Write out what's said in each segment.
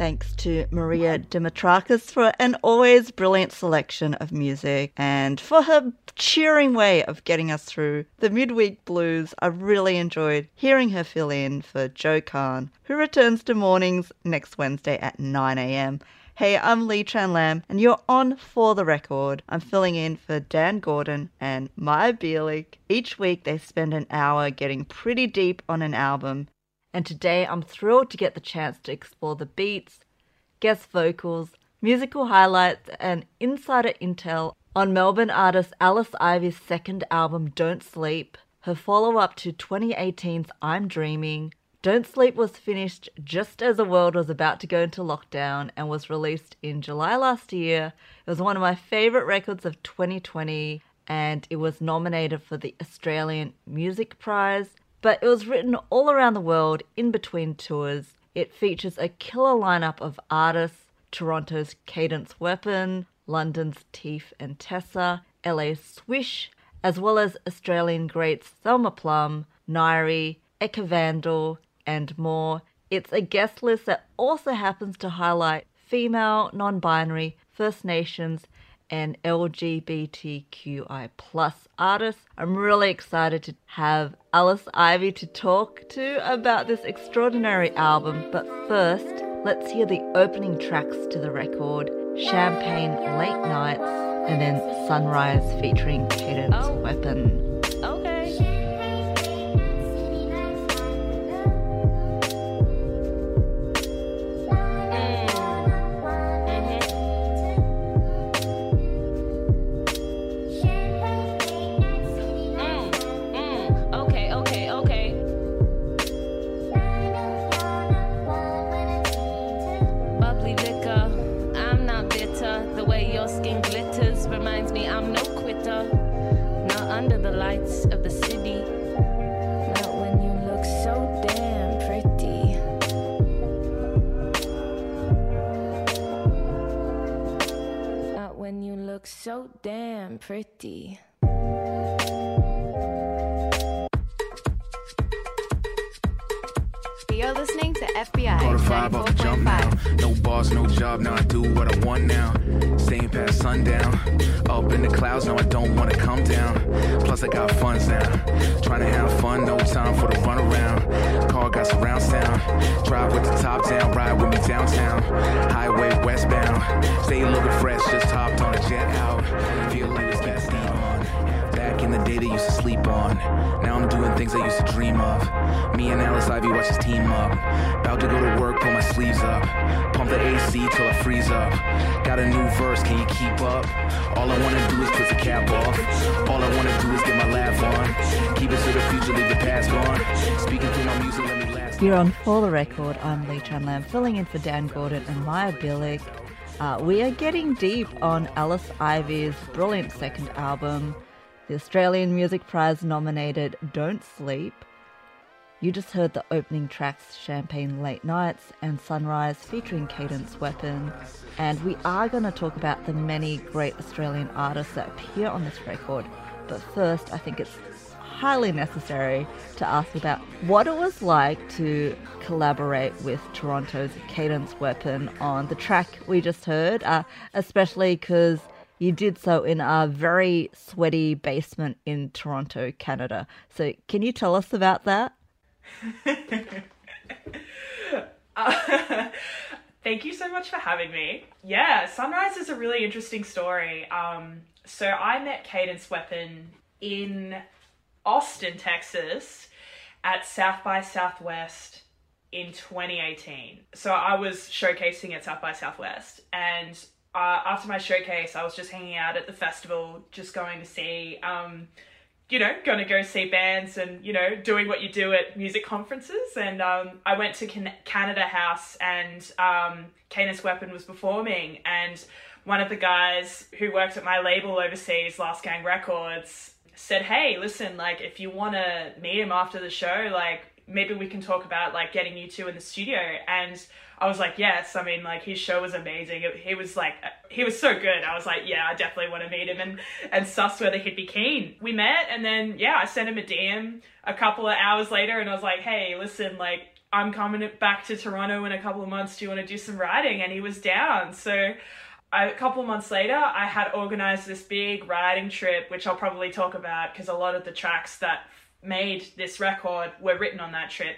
Thanks to Maria Dimitrakis for an always brilliant selection of music and for her cheering way of getting us through the midweek blues. I really enjoyed hearing her fill in for Joe Kahn, who returns to mornings next Wednesday at 9am. Hey, I'm Lee Tran Lam, and you're on For the Record. I'm filling in for Dan Gordon and Maya Bielik. Each week, they spend an hour getting pretty deep on an album and today I'm thrilled to get the chance to explore the beats, guest vocals, musical highlights, and insider intel on Melbourne artist Alice Ivy's second album, Don't Sleep, her follow up to 2018's I'm Dreaming. Don't Sleep was finished just as the world was about to go into lockdown and was released in July last year. It was one of my favourite records of 2020 and it was nominated for the Australian Music Prize but it was written all around the world in between tours. It features a killer lineup of artists Toronto's Cadence Weapon, London's Teef and Tessa, LA's Swish, as well as Australian greats Thelma Plum, Nairi, Ecca Vandal, and more. It's a guest list that also happens to highlight female, non binary, First Nations, and LGBTQI plus artists. I'm really excited to have Alice Ivy to talk to about this extraordinary album. But first, let's hear the opening tracks to the record Champagne Late Nights and then Sunrise featuring Cadence oh. Weapon. Down, ride with me downtown. Highway westbound. Stay looking fresh, just hopped on a jet out. Feel like it's got steam on. Back in the day they used to sleep on. Now I'm doing things I used to dream of. Me and Alice Ivy watch this team up. About to go to work, pull my sleeves up. Pump the AC till I freeze up. Got a new verse, can you keep up? All I wanna do is put the cap off. All I wanna do is get my laugh on. Keep it to the future, leave the past gone. Speaking through my music. You're on For the Record. I'm Lee Tran Lam, filling in for Dan Gordon and Maya Bielik. Uh, we are getting deep on Alice Ivy's brilliant second album, the Australian Music Prize nominated Don't Sleep. You just heard the opening tracks Champagne Late Nights and Sunrise featuring Cadence Weapon. And we are going to talk about the many great Australian artists that appear on this record. But first, I think it's highly necessary to ask about what it was like to collaborate with Toronto's Cadence Weapon on the track we just heard, uh, especially because you did so in a very sweaty basement in Toronto, Canada. So, can you tell us about that? uh, thank you so much for having me. Yeah, Sunrise is a really interesting story. Um, so, I met Cadence Weapon in Austin, Texas at South by Southwest in 2018. So I was showcasing at South by Southwest and uh, after my showcase, I was just hanging out at the festival, just going to see, um, you know, going to go see bands and, you know, doing what you do at music conferences. And um, I went to Can- Canada House and um, Cadence Weapon was performing. And one of the guys who worked at my label overseas, Last Gang Records, said, "Hey, listen, like if you want to meet him after the show, like maybe we can talk about like getting you two in the studio." And I was like, "Yes." I mean, like his show was amazing. It, he was like, he was so good. I was like, "Yeah, I definitely want to meet him and and suss whether he'd be keen." We met, and then yeah, I sent him a DM a couple of hours later, and I was like, "Hey, listen, like." I'm coming back to Toronto in a couple of months. Do you want to do some writing? And he was down. So a couple months later, I had organized this big riding trip, which I'll probably talk about because a lot of the tracks that made this record were written on that trip.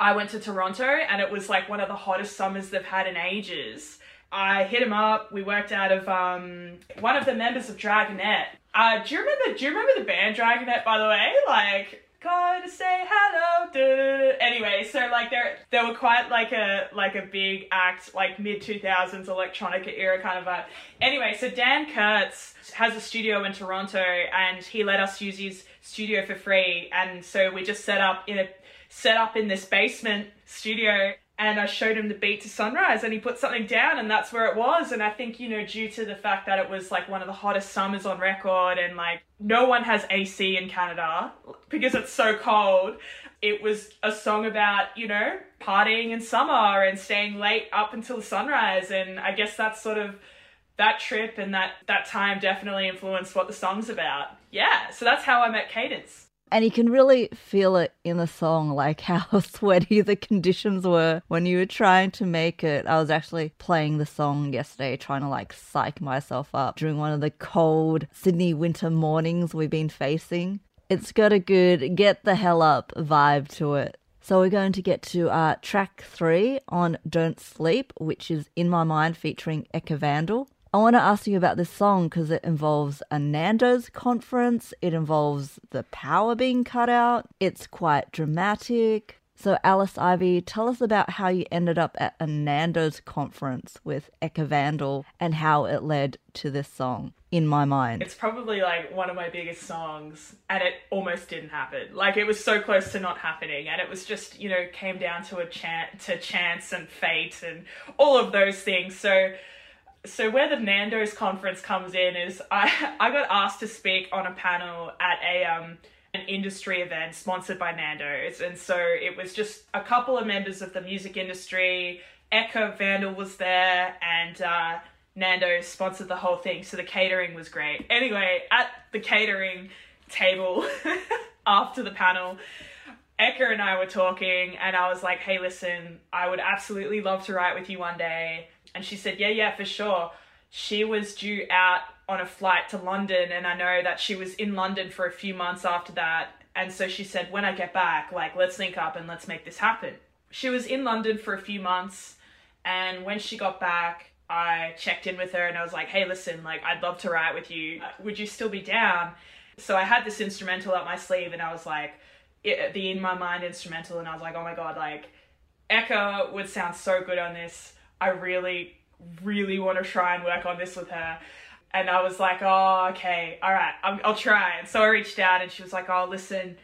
I went to Toronto and it was like one of the hottest summers they've had in ages. I hit him up. We worked out of um, one of the members of Dragonette. Uh, do you remember? Do you remember the band Dragonette? By the way, like gotta say hello. Anyway, so like they're they were quite like a like a big act, like mid two thousands electronica era kind of vibe. Anyway, so Dan Kurtz has a studio in Toronto, and he let us use his studio for free, and so we just set up in a set up in this basement studio and I showed him the beat to Sunrise and he put something down and that's where it was. And I think, you know, due to the fact that it was like one of the hottest summers on record and like no one has AC in Canada because it's so cold, it was a song about, you know, partying in summer and staying late up until sunrise. And I guess that's sort of that trip and that, that time definitely influenced what the song's about. Yeah, so that's how I met Cadence. And you can really feel it in the song, like how sweaty the conditions were when you were trying to make it. I was actually playing the song yesterday, trying to like psych myself up during one of the cold Sydney winter mornings we've been facing. It's got a good get the hell up vibe to it. So we're going to get to uh, track three on Don't Sleep, which is In My Mind featuring Ecca Vandal. I want to ask you about this song because it involves a Nando's conference. It involves the power being cut out. It's quite dramatic. So, Alice Ivy, tell us about how you ended up at a Nando's conference with Ecca Vandal and how it led to this song, In My Mind. It's probably like one of my biggest songs, and it almost didn't happen. Like, it was so close to not happening, and it was just, you know, came down to a chance, to chance and fate and all of those things. So, so where the Nando's conference comes in is I I got asked to speak on a panel at a um an industry event sponsored by Nando's, and so it was just a couple of members of the music industry. Ecca Vandal was there, and uh, Nando's sponsored the whole thing, so the catering was great. Anyway, at the catering table after the panel. Ecca and I were talking, and I was like, hey, listen, I would absolutely love to write with you one day. And she said, Yeah, yeah, for sure. She was due out on a flight to London, and I know that she was in London for a few months after that. And so she said, When I get back, like, let's link up and let's make this happen. She was in London for a few months, and when she got back, I checked in with her and I was like, Hey, listen, like, I'd love to write with you. Uh, would you still be down? So I had this instrumental up my sleeve, and I was like, it, the In My Mind instrumental, and I was like, Oh my god, like, Ecca would sound so good on this I really, really want to try and work on this with her. And I was like, oh, okay, all right, I'll, I'll try. And so I reached out and she was like, oh, listen,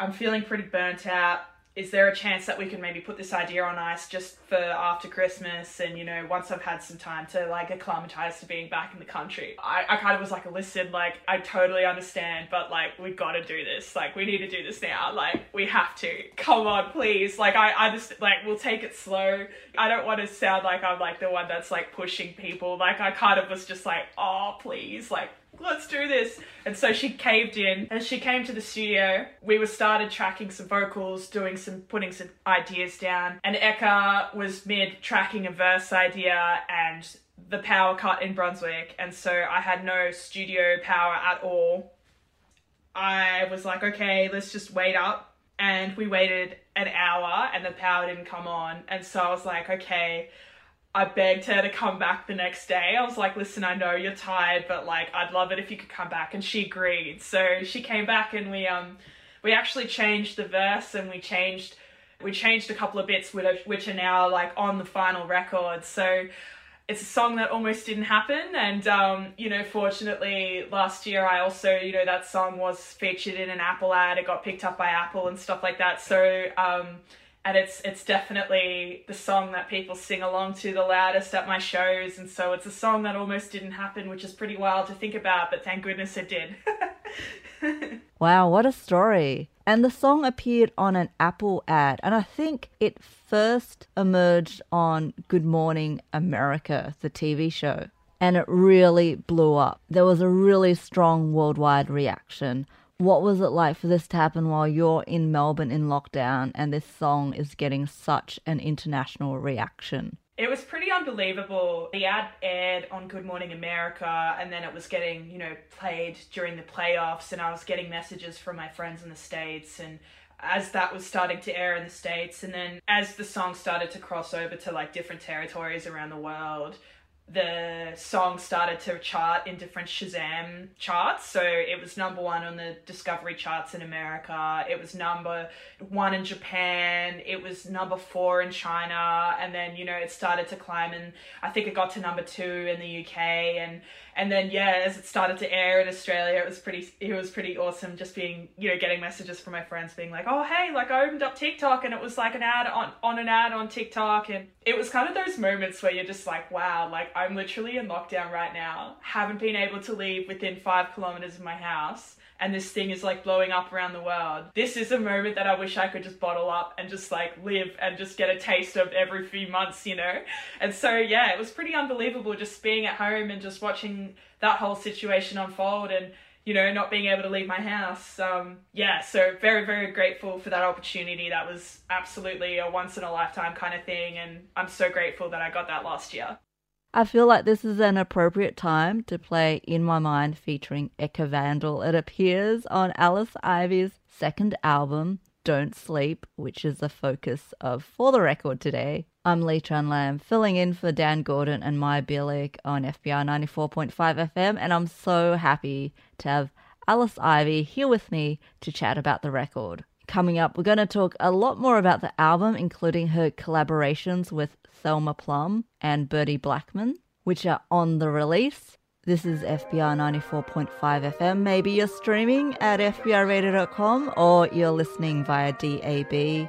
I'm feeling pretty burnt out is there a chance that we can maybe put this idea on ice just for after Christmas and you know once I've had some time to like acclimatize to being back in the country? I, I kind of was like listen like I totally understand but like we gotta do this. Like we need to do this now. Like we have to. Come on please. Like I, I just like we'll take it slow. I don't want to sound like I'm like the one that's like pushing people. Like I kind of was just like oh please. Like let's do this. And so she caved in and she came to the studio. We were started tracking some vocals, doing some, putting some ideas down. And Ecca was mid tracking a verse idea and the power cut in Brunswick. And so I had no studio power at all. I was like, okay, let's just wait up. And we waited an hour and the power didn't come on. And so I was like, okay, I begged her to come back the next day. I was like, listen, I know you're tired, but like, I'd love it if you could come back. And she agreed. So she came back and we, um, we actually changed the verse and we changed, we changed a couple of bits which, which are now like on the final record. So it's a song that almost didn't happen. And, um, you know, fortunately last year I also, you know, that song was featured in an Apple ad. It got picked up by Apple and stuff like that. So, um, and it's it's definitely the song that people sing along to the loudest at my shows. And so it's a song that almost didn't happen which is pretty wild to think about but thank goodness it did. Wow what a story. And the song appeared on an apple ad and i think it first emerged on good morning america the tv show. And it really blew up. There was a really strong worldwide reaction What was it like for this to happen while you're in Melbourne in lockdown and this song is getting such an international reaction? It was pretty unbelievable. The ad aired on Good Morning America, and then it was getting, you know, played during the playoffs, and I was getting messages from my friends in the States, and as that was starting to air in the States, and then as the song started to cross over to like different territories around the world, the song started to chart in different Shazam charts. So it was number one on the Discovery charts in America. It was number one in Japan. It was number four in China. And then, you know, it started to climb and I think it got to number two in the UK. And, and then, yeah, as it started to air in Australia, it was pretty, it was pretty awesome just being, you know, getting messages from my friends being like, oh, hey, like I opened up TikTok and it was like an ad on, on an ad on TikTok. And it was kind of those moments where you're just like, wow, like I'm literally in lockdown right now, haven't been able to leave within five kilometers of my house, and this thing is like blowing up around the world. This is a moment that I wish I could just bottle up and just like live and just get a taste of every few months, you know? And so, yeah, it was pretty unbelievable just being at home and just watching that whole situation unfold and you know, not being able to leave my house. Um, yeah, so very, very grateful for that opportunity. That was absolutely a once in a lifetime kind of thing, and I'm so grateful that I got that last year. I feel like this is an appropriate time to play In My Mind featuring Ecca Vandal. It appears on Alice Ivy's second album, Don't Sleep, which is the focus of For the Record today. I'm Lee Tran Lam, filling in for Dan Gordon and Maya Bielik on FBi 94.5 FM, and I'm so happy to have Alice Ivy here with me to chat about the record. Coming up, we're going to talk a lot more about the album, including her collaborations with Thelma Plum and Bertie Blackman, which are on the release. This is FBi 94.5 FM. Maybe you're streaming at fbiradio.com or you're listening via DAB.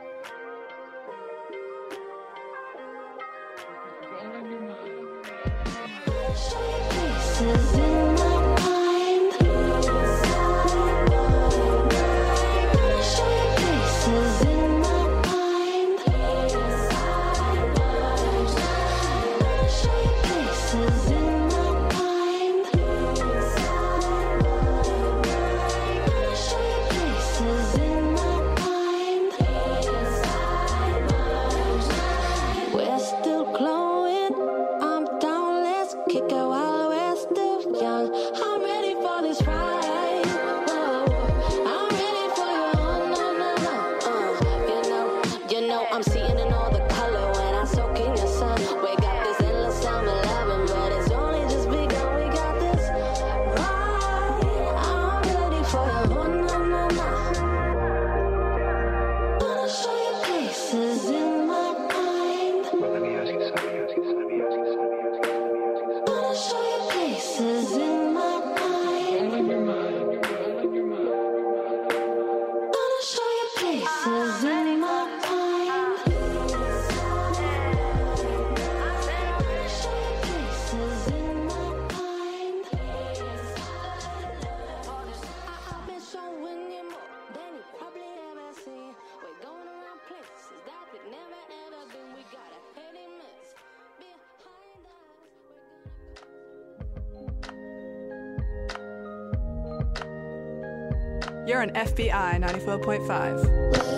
You're on FBI 94.5.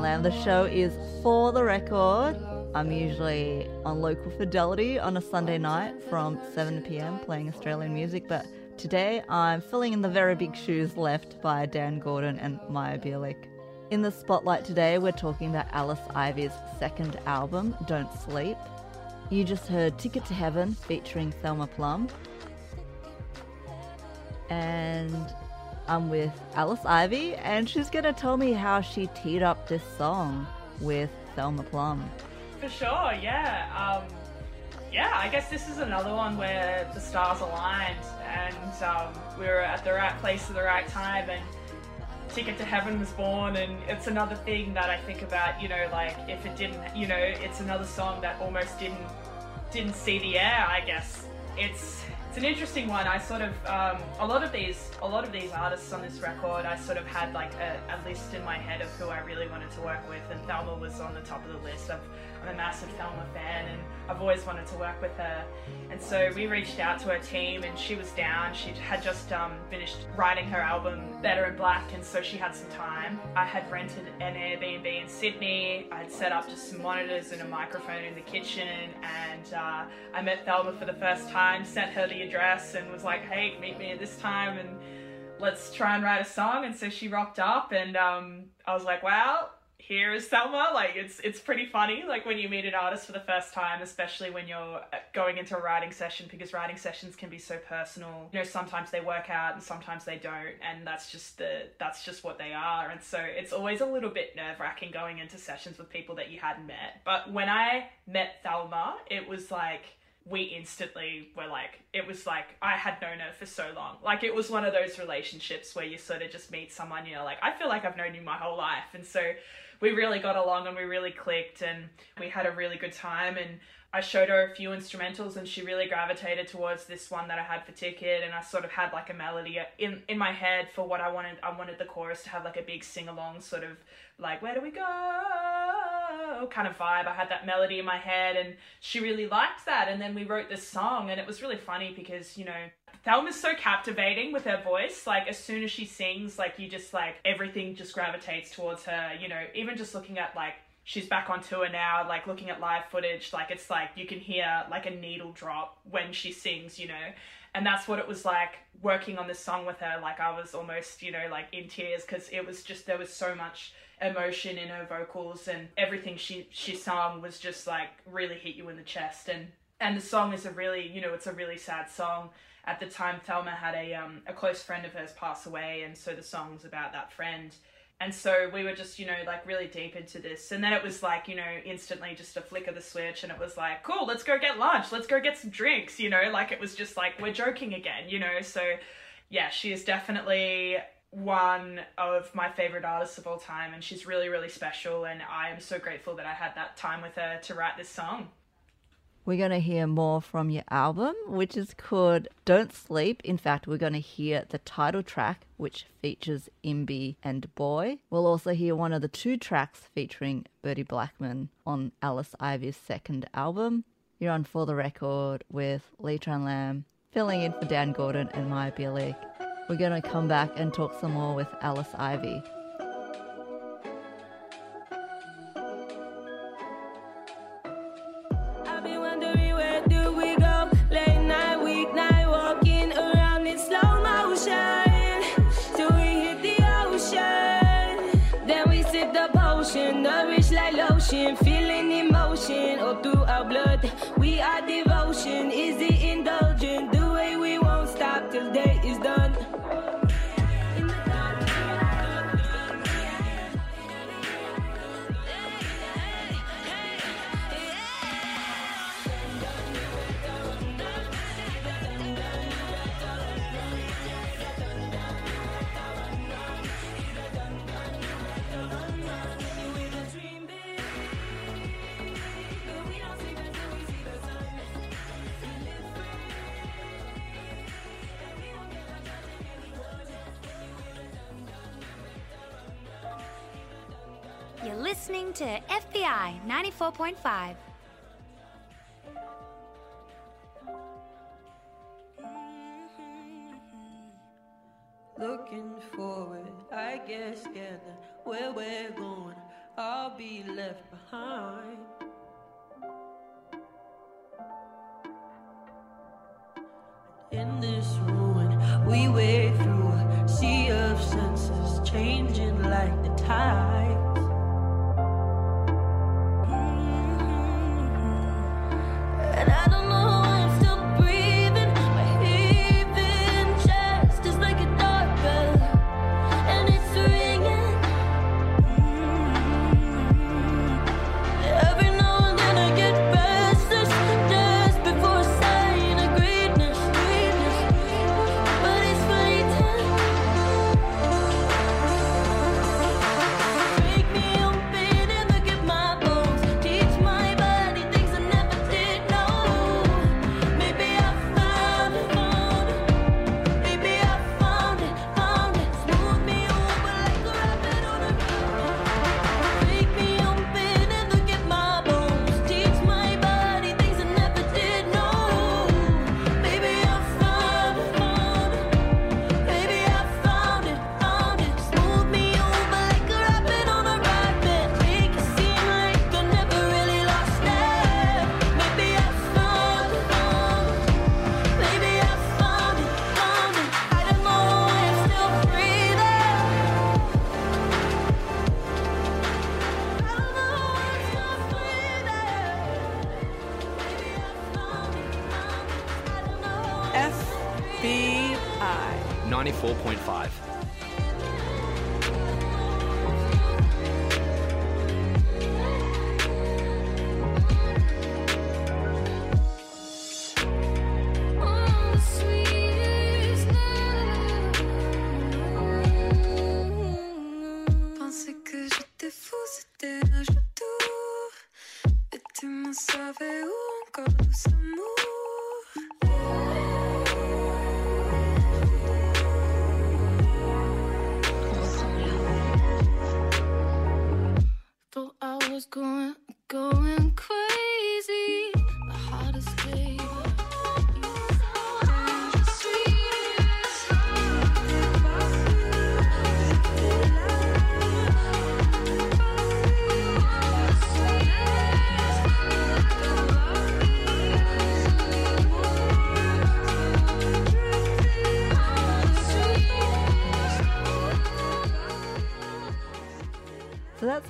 The show is For the Record. I'm usually on local fidelity on a Sunday night from 7 pm playing Australian music, but today I'm filling in the very big shoes left by Dan Gordon and Maya Bielik. In the spotlight today, we're talking about Alice Ivy's second album, Don't Sleep. You just heard Ticket to Heaven featuring Thelma Plum. And I'm with Alice Ivy, and she's going to tell me how she teed up this song with Thelma Plum. For sure, yeah. Um, yeah, I guess this is another one where the stars aligned and um, we were at the right place at the right time and Ticket to Heaven was born and it's another thing that I think about, you know, like if it didn't, you know, it's another song that almost didn't didn't see the air, I guess. It's it's an interesting one. I sort of um, a lot of these a lot of these artists on this record, I sort of had like a, a list in my head of who I really wanted to work with, and Thelma was on the top of the list. I've, I'm a massive Thelma fan, and I've always wanted to work with her. And so we reached out to her team, and she was down. She had just um, finished writing her album Better in Black, and so she had some time. I had rented an Airbnb in Sydney. I had set up just some monitors and a microphone in the kitchen, and uh, I met Thelma for the first time. Sent her the address and was like, "Hey, meet me at this time, and let's try and write a song." And so she rocked up, and um, I was like, "Wow." Here is Thelma. Like it's it's pretty funny. Like when you meet an artist for the first time, especially when you're uh, going into a writing session, because writing sessions can be so personal. You know, sometimes they work out and sometimes they don't, and that's just the that's just what they are. And so it's always a little bit nerve wracking going into sessions with people that you hadn't met. But when I met Thelma, it was like we instantly were like it was like I had known her for so long. Like it was one of those relationships where you sort of just meet someone, you know, like I feel like I've known you my whole life. And so we really got along and we really clicked and we had a really good time. And I showed her a few instrumentals and she really gravitated towards this one that I had for Ticket. And I sort of had like a melody in in my head for what I wanted I wanted the chorus to have like a big sing along sort of like where do we go kind of vibe. I had that melody in my head and she really liked that and then we wrote this song and it was really funny because, you know, Thelma's so captivating with her voice. Like as soon as she sings, like you just like everything just gravitates towards her, you know, even just looking at like she's back on tour now, like looking at live footage, like it's like you can hear like a needle drop when she sings, you know. And that's what it was like working on this song with her. Like I was almost, you know, like in tears because it was just there was so much emotion in her vocals and everything she she sung was just like really hit you in the chest. And and the song is a really you know it's a really sad song. At the time Thelma had a um a close friend of hers pass away and so the song's about that friend. And so we were just you know like really deep into this. And then it was like you know instantly just a flick of the switch and it was like cool let's go get lunch. Let's go get some drinks you know? Like it was just like we're joking again you know? So yeah she is definitely one of my favorite artists of all time and she's really really special and I am so grateful that I had that time with her to write this song. We're going to hear more from your album, which is called Don't Sleep. In fact, we're going to hear the title track, which features Imbi and Boy. We'll also hear one of the two tracks featuring Bertie Blackman on Alice Ivy's second album. You're on For the Record with Lee Tran Lam, filling in for Dan Gordon and Maya Bielik. We're going to come back and talk some more with Alice Ivy. FBI 94.5. Mm-hmm. Looking forward, I get scared where we're going, I'll be left behind. In this ruin, we wade through a sea of senses, changing like the tides.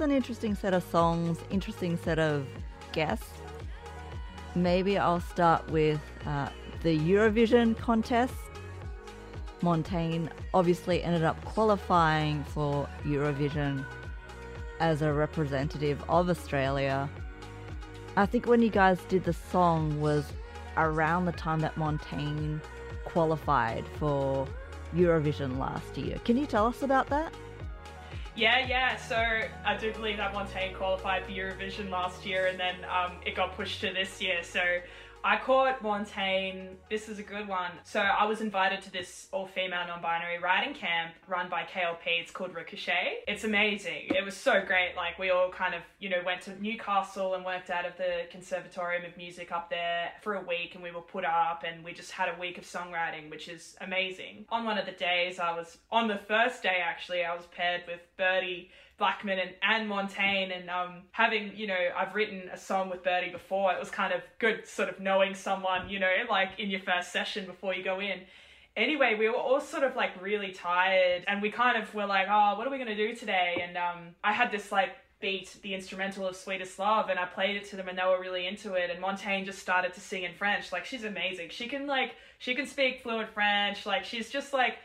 An interesting set of songs, interesting set of guests. Maybe I'll start with uh, the Eurovision contest. Montaigne obviously ended up qualifying for Eurovision as a representative of Australia. I think when you guys did the song was around the time that Montaigne qualified for Eurovision last year. Can you tell us about that? Yeah, yeah. So I do believe that Montaigne qualified for Eurovision last year, and then um, it got pushed to this year. So I caught Montaigne. This is a good one. So I was invited to this all-female non-binary writing camp run by KLP. It's called Ricochet. It's amazing. It was so great. Like we all kind of, you know, went to Newcastle and worked out of the Conservatorium of Music up there for a week, and we were put up, and we just had a week of songwriting, which is amazing. On one of the days, I was on the first day actually. I was paired with Bertie. Blackman and, and Montaigne and um, having, you know, I've written a song with Bertie before. It was kind of good sort of knowing someone, you know, like in your first session before you go in. Anyway, we were all sort of like really tired and we kind of were like, oh, what are we going to do today? And um, I had this like beat, the instrumental of Sweetest Love, and I played it to them and they were really into it. And Montaigne just started to sing in French. Like, she's amazing. She can like, she can speak fluent French. Like, she's just like,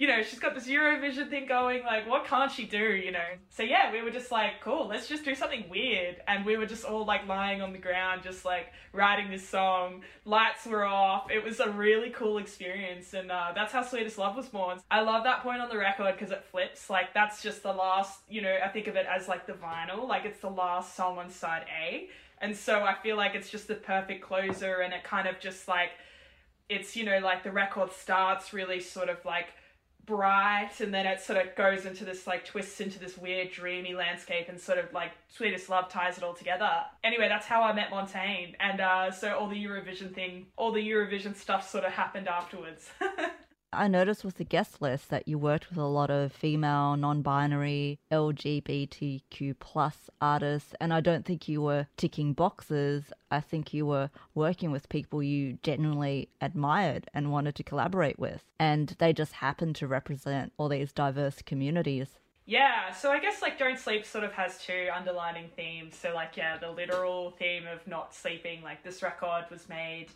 you know, she's got this Eurovision thing going, like, what can't she do, you know? So yeah, we were just like, cool, let's just do something weird. And we were just all like lying on the ground, just like writing this song. Lights were off. It was a really cool experience. And uh, that's how Sweetest Love was born. I love that point on the record because it flips. Like, that's just the last, you know, I think of it as like the vinyl, like it's the last song on side A. And so I feel like it's just the perfect closer and it kind of just like, it's, you know, like the record starts really sort of like, bright and then it sort of goes into this like twists into this weird dreamy landscape and sort of like sweetest love ties it all together. Anyway that's how i met montaigne and uh, so all the eurovision thing all the eurovision stuff sort of happened afterwards I noticed with the guest list that you worked with a lot of female, non-binary, LGBTQ plus artists, and I don't think you were ticking boxes. I think you were working with people you genuinely admired and wanted to collaborate with, and they just happened to represent all these diverse communities. Yeah, so I guess like Don't Sleep sort of has two underlining themes. So like yeah, the literal theme of not sleeping, like this record was made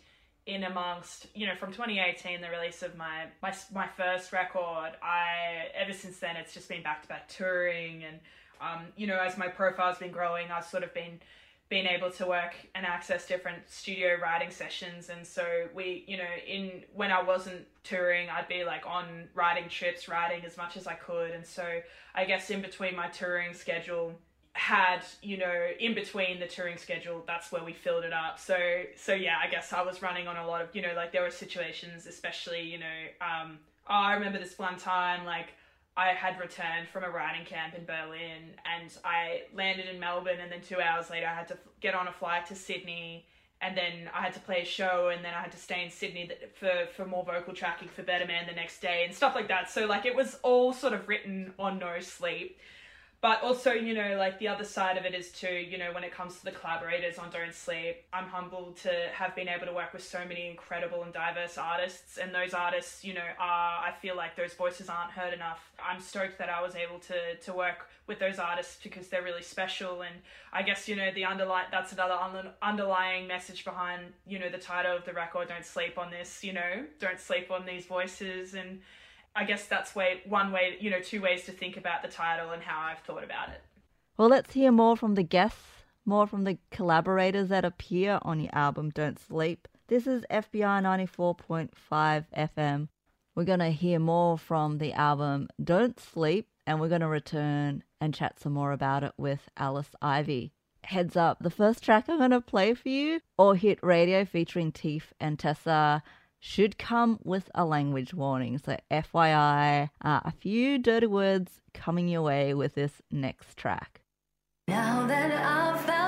in amongst you know from 2018 the release of my my my first record i ever since then it's just been back to back touring and um you know as my profile's been growing i've sort of been been able to work and access different studio writing sessions. And so we you know in when i wasn't touring i'd be like on writing trips writing as much as i could. And so i guess in between my touring schedule had you know in between the touring schedule that's where we filled it up so so yeah i guess i was running on a lot of you know like there were situations especially you know um oh, i remember this one time like i had returned from a writing camp in berlin and i landed in melbourne and then two hours later i had to get on a flight to sydney and then I had to play a show, and then I had to stay in Sydney for for more vocal tracking for Better Man the next day, and stuff like that. So like it was all sort of written on no sleep but also you know like the other side of it is too you know when it comes to the collaborators on don't sleep i'm humbled to have been able to work with so many incredible and diverse artists. And those artists you know are i feel like those voices aren't heard enough. I'm stoked that i was able to to work with those artists because they're really special. And i guess you know the underlying that's another un- underlying message behind you know the title of the record don't sleep on this you know don't sleep on these voices. And I guess that's way one way, you know, two ways to think about the title and how I've thought about it. Well, let's hear more from the guests, more from the collaborators that appear on your album Don't Sleep. This is FBI 94.5 FM. We're going to hear more from the album Don't Sleep, and we're going to return and chat some more about it with Alice Ivy. Heads up, the first track I'm going to play for you, Or Hit Radio featuring Teef and Tessa, should come with a language warning. So, FYI, uh, a few dirty words coming your way with this next track. Now that I've found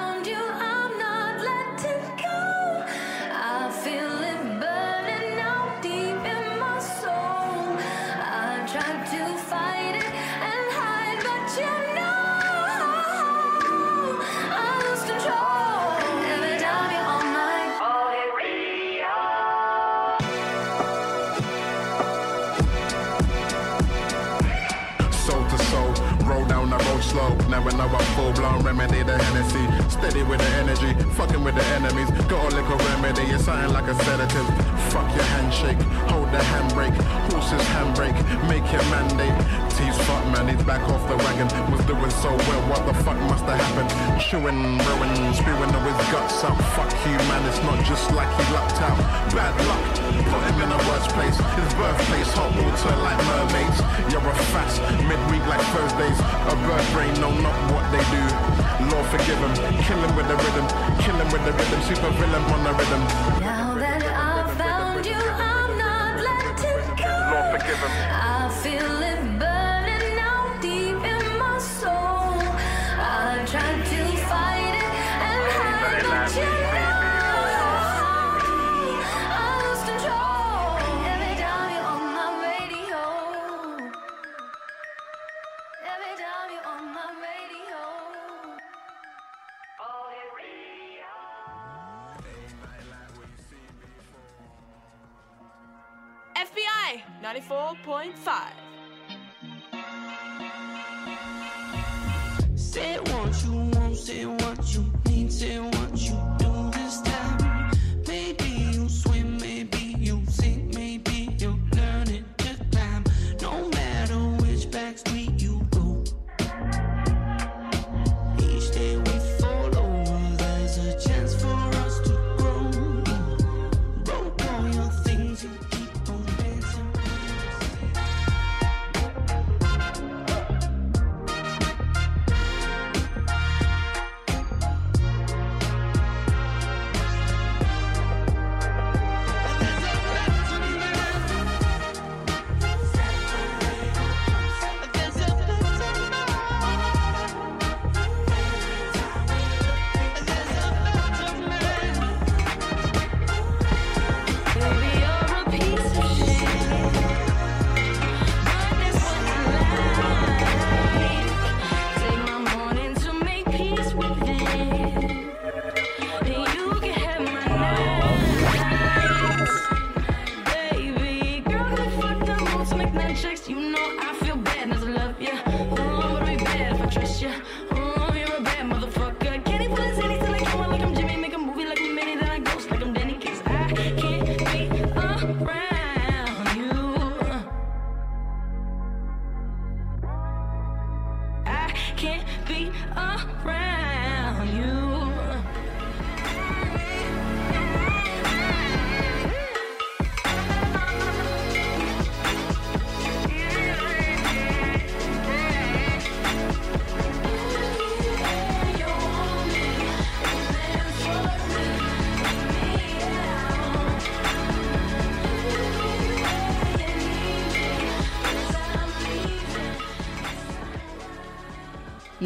Steady with the energy, fucking with the enemies. Got a little remedy, it's something like a sedative. Fuck your handshake, hold the handbrake. Horse's handbrake, make your mandate. T's fuck man, he's back off the wagon. Was doing so well, what the fuck must have happened? Chewing, ruin, spewing all his guts out. Fuck you man, it's not just like he lucked out. Bad luck, put him in a worse place. His birthplace, hot water like mermaids. You're a fast, midweek like Thursdays. A bird brain, no, not what they do. Lord forgive him, kill him with the rhythm, kill him with the rhythm, super villain on the rhythm. Now that I've found you, I'm not letting go. Lord forgive him. I feel it 94.5. Say what you want, say what you need, say what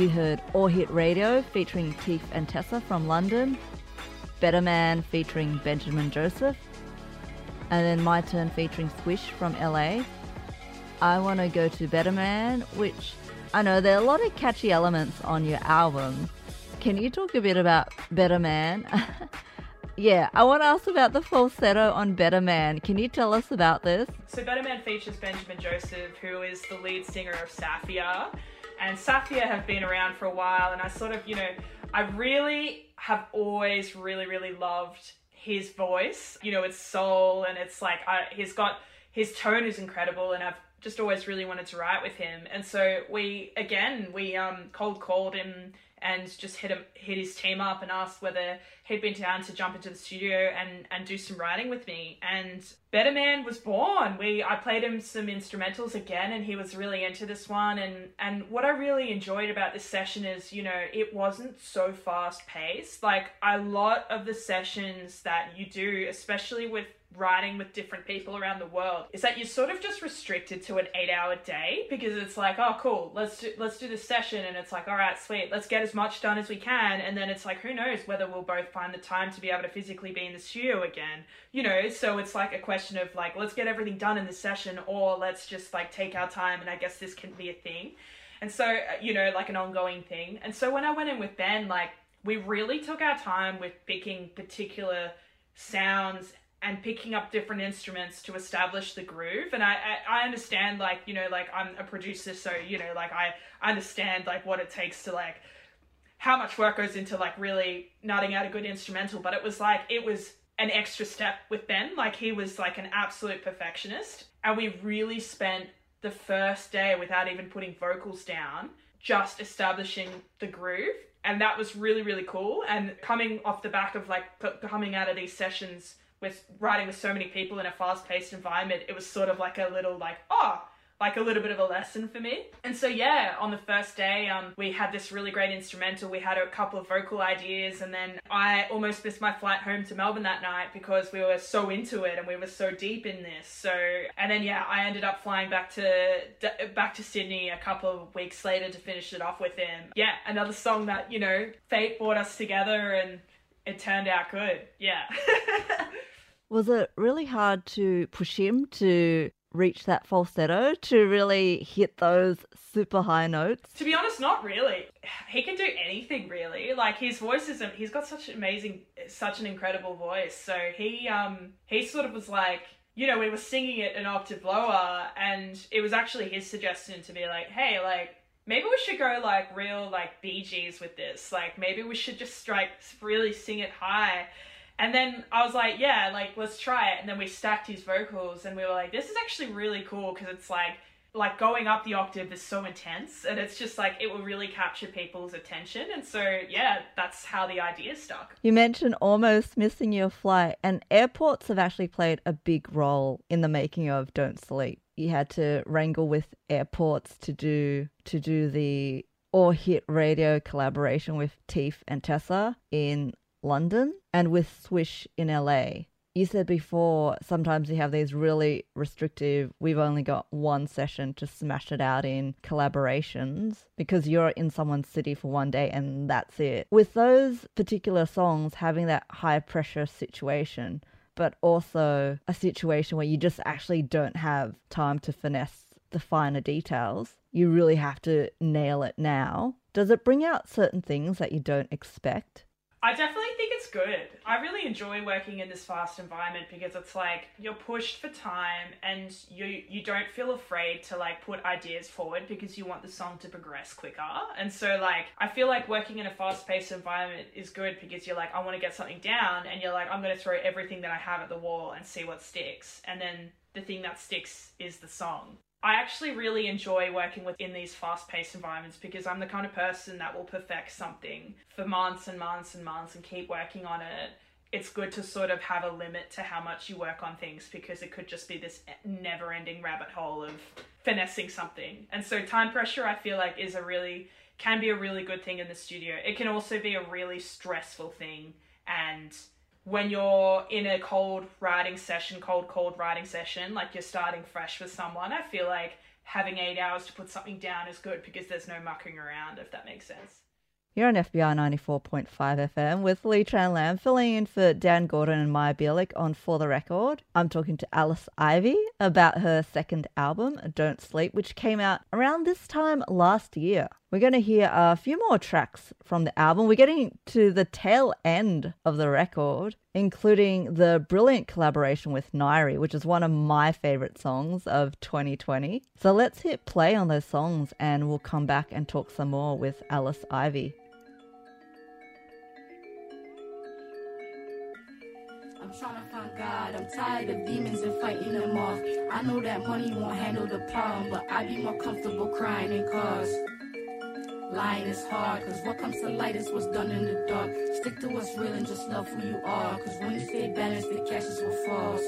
You heard All Hit Radio featuring Keith and Tessa from London, Better Man featuring Benjamin Joseph, and then My Turn featuring Swish from LA. I want to go to Better Man, which I know there are a lot of catchy elements on your album. Can you talk a bit about Better Man? yeah, I want to ask about the falsetto on Better Man. Can you tell us about this? So Better Man features Benjamin Joseph, who is the lead singer of Safia. And Safia have been around for a while, and I sort of, you know, I really have always really, really loved his voice. You know, it's soul, and it's like I, he's got his tone is incredible, and I've just always really wanted to write with him. And so we again we um cold called him and just hit him hit his team up and asked whether he'd been down to jump into the studio and and do some writing with me. And Better Man was born. We I played him some instrumentals again and he was really into this one and and what I really enjoyed about this session is, you know, it wasn't so fast paced. Like a lot of the sessions that you do, especially with writing with different people around the world is that you're sort of just restricted to an eight hour day because it's like oh cool let's do let's do this session and it's like all right sweet let's get as much done as we can and then it's like who knows whether we'll both find the time to be able to physically be in the studio again you know? So it's like a question of like let's get everything done in the session or let's just like take our time and i guess this can be a thing. And so uh, you know like an ongoing thing. And so when i went in with ben like we really took our time with picking particular sounds and picking up different instruments to establish the groove. And I, I i understand like you know like i'm a producer so you know like i understand like what it takes to like how much work goes into like really nutting out a good instrumental. But it was like it was an extra step with ben. Like he was like an absolute perfectionist. And we really spent the first day without even putting vocals down just establishing the groove. And that was really really cool. And coming off the back of like coming out of these sessions with writing with so many people in a fast-paced environment it was sort of like a little like oh like a little bit of a lesson for me. And so yeah on the first day um, we had this really great instrumental. We had a couple of vocal ideas and then i almost missed my flight home to melbourne that night because we were so into it and we were so deep in this. So and then yeah i ended up flying back to back to sydney a couple of weeks later to finish it off with him. Yeah another song that you know fate brought us together and it turned out good yeah Was it really hard to push him to reach that falsetto, to really hit those super high notes? To be honest, not really. He can do anything really. Like his voice is he's got such an amazing such an incredible voice. So he um he sort of was like you know, we were singing it an octave lower and it was actually his suggestion to be like, hey, like maybe we should go like real like BGs with this. Like maybe we should just strike really sing it high. And then I was like, yeah, like let's try it. And then we stacked his vocals, and we were like, this is actually really cool because it's like like going up the octave is so intense, and it's just like it will really capture people's attention. And so yeah, that's how the idea stuck. You mentioned almost missing your flight, and airports have actually played a big role in the making of Don't Sleep. You had to wrangle with airports to do to do the All Hit Radio collaboration with Teef and Tessa in London and with Swish in LA. You said before sometimes you have these really restrictive, we've only got one session to smash it out in collaborations because you're in someone's city for one day and that's it. With those particular songs having that high pressure situation, but also a situation where you just actually don't have time to finesse the finer details, you really have to nail it now. Does it bring out certain things that you don't expect? I definitely think it's good. I really enjoy working in this fast environment because it's like you're pushed for time and you you don't feel afraid to like put ideas forward because you want the song to progress quicker. And so like I feel like working in a fast-paced environment is good because you're like I want to get something down and you're like I'm going to throw everything that I have at the wall and see what sticks. And then the thing that sticks is the song. I actually really enjoy working within these fast paced environments because I'm the kind of person that will perfect something for months and months and months and keep working on it. It's good to sort of have a limit to how much you work on things because it could just be this never ending rabbit hole of finessing something. And so, time pressure, I feel like, is a really, can be a really good thing in the studio. It can also be a really stressful thing and when you're in a cold writing session, cold, cold writing session, like you're starting fresh with someone, I feel like having eight hours to put something down is good because there's no mucking around, if that makes sense. You're on FBi 94.5 FM with Lee Tran Lam filling in for Dan Gordon and Maya Bielik on For the Record. I'm talking to Alice Ivy about her second album, Don't Sleep, which came out around this time last year. We're going to hear a few more tracks from the album. We're getting to the tail end of the record, including the brilliant collaboration with Nairi, which is one of my favorite songs of 2020. So let's hit play on those songs and we'll come back and talk some more with Alice Ivy. I'm trying to find God. I'm tired of demons and fighting them off. I know that money won't handle the problem, but I'd be more comfortable crying in cars. Lying is hard, cause what comes to light is what's done in the dark. Stick to what's real and just love who you are, cause when you stay balanced, the cash is what falls.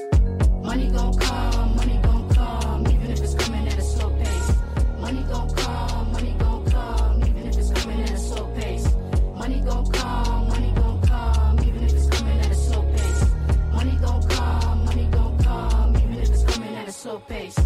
Money gon' come, money gon' come, even if it's coming at a slow pace. Money gon' come, money gon' come, even if it's coming at a slow pace. Money gon' come, money gon' come, even if it's coming at a slow pace. Money gon' come, money gon' come, even if it's coming at a slow pace.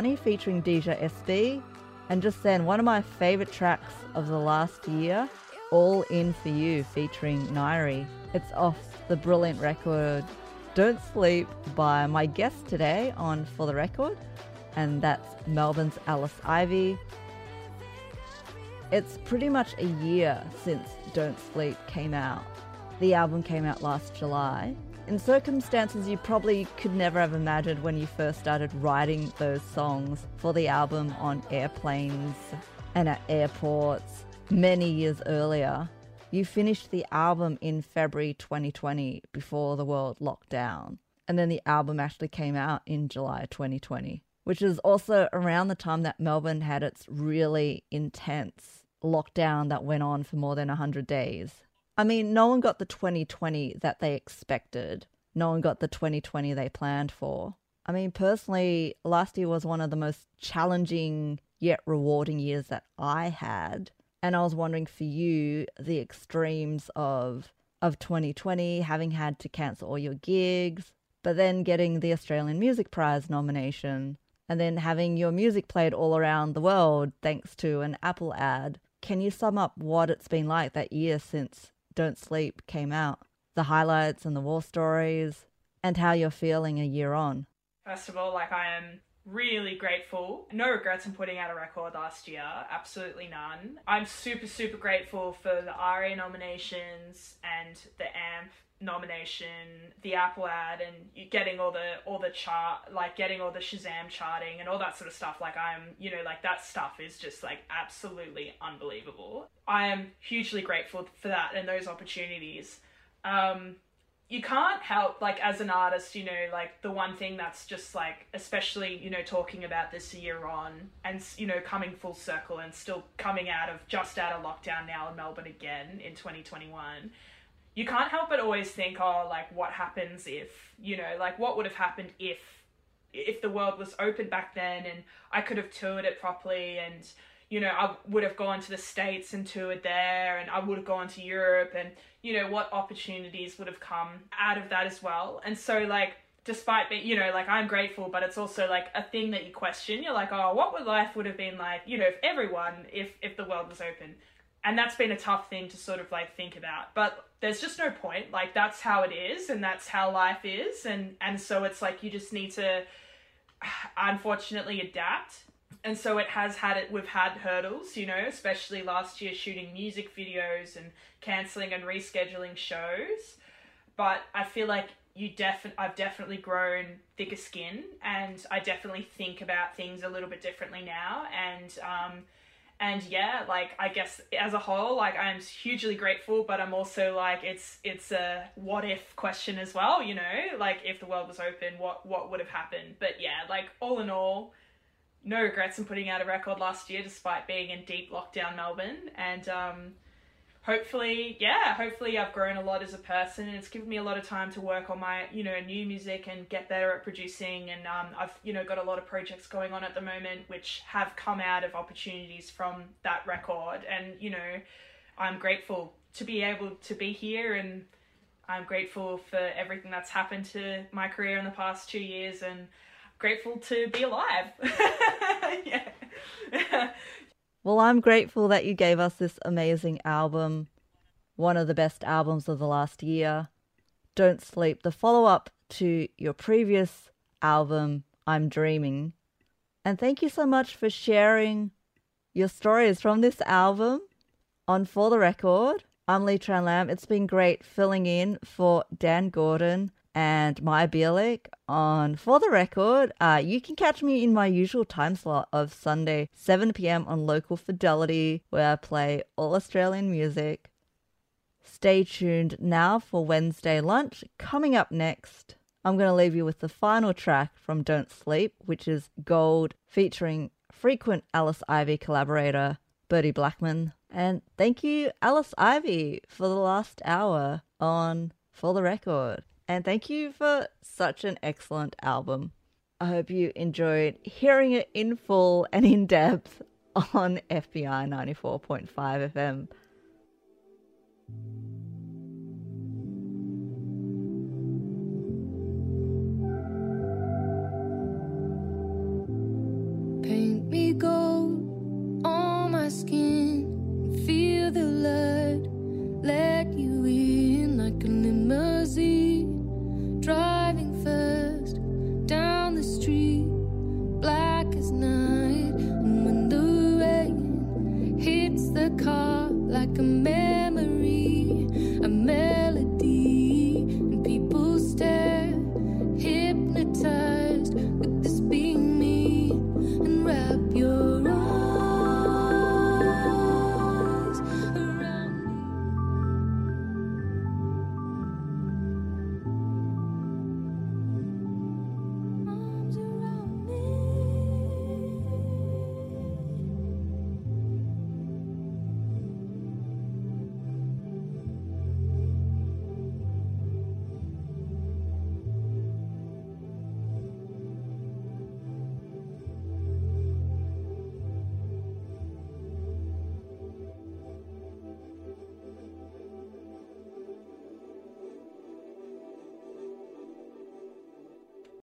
Money featuring Deja SB, and just then one of my favourite tracks of the last year, All In For You featuring Nairi. It's off the brilliant record Don't Sleep by my guest today on For the Record, and that's Melbourne's Alice Ivy. It's pretty much a year since Don't Sleep came out. The album came out last July. In circumstances you probably could never have imagined when you first started writing those songs for the album on airplanes and at airports many years earlier. You finished the album in February 2020 before the world locked down. And then the album actually came out in July 2020, which is also around the time that Melbourne had its really intense lockdown that went on for more than 100 days. I mean, no one got the 2020 that they expected. No one got the 2020 they planned for. I mean, personally, last year was one of the most challenging yet rewarding years that I had. And I was wondering for you, the extremes of of 2020, having had to cancel all your gigs, but then getting the Australian Music Prize nomination, and then having your music played all around the world thanks to an Apple ad. Can you sum up what it's been like that year since Don't Sleep came out? The highlights and the war stories, and how you're feeling a year on. First of all, like I am really grateful. No regrets in putting out a record last year. Absolutely none. I'm super, super grateful for the ARIA nominations and the AMP nomination, the Apple ad, and getting all the all the chart, like getting all the Shazam charting and all that sort of stuff. Like I'm, you know, like that stuff is just like absolutely unbelievable. I am hugely grateful for that and those opportunities. Um, you can't help like as an artist you know like the one thing that's just like especially you know talking about this year on and you know coming full circle and still coming out of just out of lockdown now in melbourne again in 2021 you can't help but always think oh like what happens if you know like what would have happened if if the world was open back then and i could have toured it properly and you know, I would have gone to the States and toured there, and I would have gone to Europe, and, you know, what opportunities would have come out of that as well. And so, like, despite being, you know, like, I'm grateful, but it's also, like, a thing that you question. You're like, oh, what would life would have been like, you know, if everyone, if, if the world was open? And that's been a tough thing to sort of, like, think about. But there's just no point. Like, that's how it is, and that's how life is. And, and so it's like, you just need to, unfortunately, adapt and so it has had it we've had hurdles you know especially last year shooting music videos and cancelling and rescheduling shows but i feel like you definitely i've definitely grown thicker skin and i definitely think about things a little bit differently now and um and yeah like i guess as a whole like i'm hugely grateful but i'm also like it's it's a what if question as well you know? Like if the world was open what what would have happened? But yeah like all in all no regrets in putting out a record last year despite being in deep lockdown Melbourne. And um hopefully, yeah, hopefully I've grown a lot as a person and it's given me a lot of time to work on my, you know, new music and get better at producing. And um, I've, you know, got a lot of projects going on at the moment which have come out of opportunities from that record. And, you know, I'm grateful to be able to be here and I'm grateful for everything that's happened to my career in the past two years and grateful to be alive. yeah. Well, I'm grateful that you gave us this amazing album, one of the best albums of the last year. Don't Sleep, the follow up to your previous album, I'm Dreaming. And thank you so much for sharing your stories from this album on For the Record. I'm Lee Tran Lam. It's been great filling in for Dan Gordon and Maya Bielik on For the Record. Uh, you can catch me in my usual time slot of Sunday, 7 pm on Local Fidelity, where I play all Australian music. Stay tuned now for Wednesday lunch. Coming up next, I'm going to leave you with the final track from Don't Sleep, which is Gold, featuring frequent Alice Ivy collaborator Bertie Blackman. And thank you, Alice Ivy, for the last hour on For the Record. And thank you for such an excellent album. I hope you enjoyed hearing it in full and in depth on FBi 94.5 FM.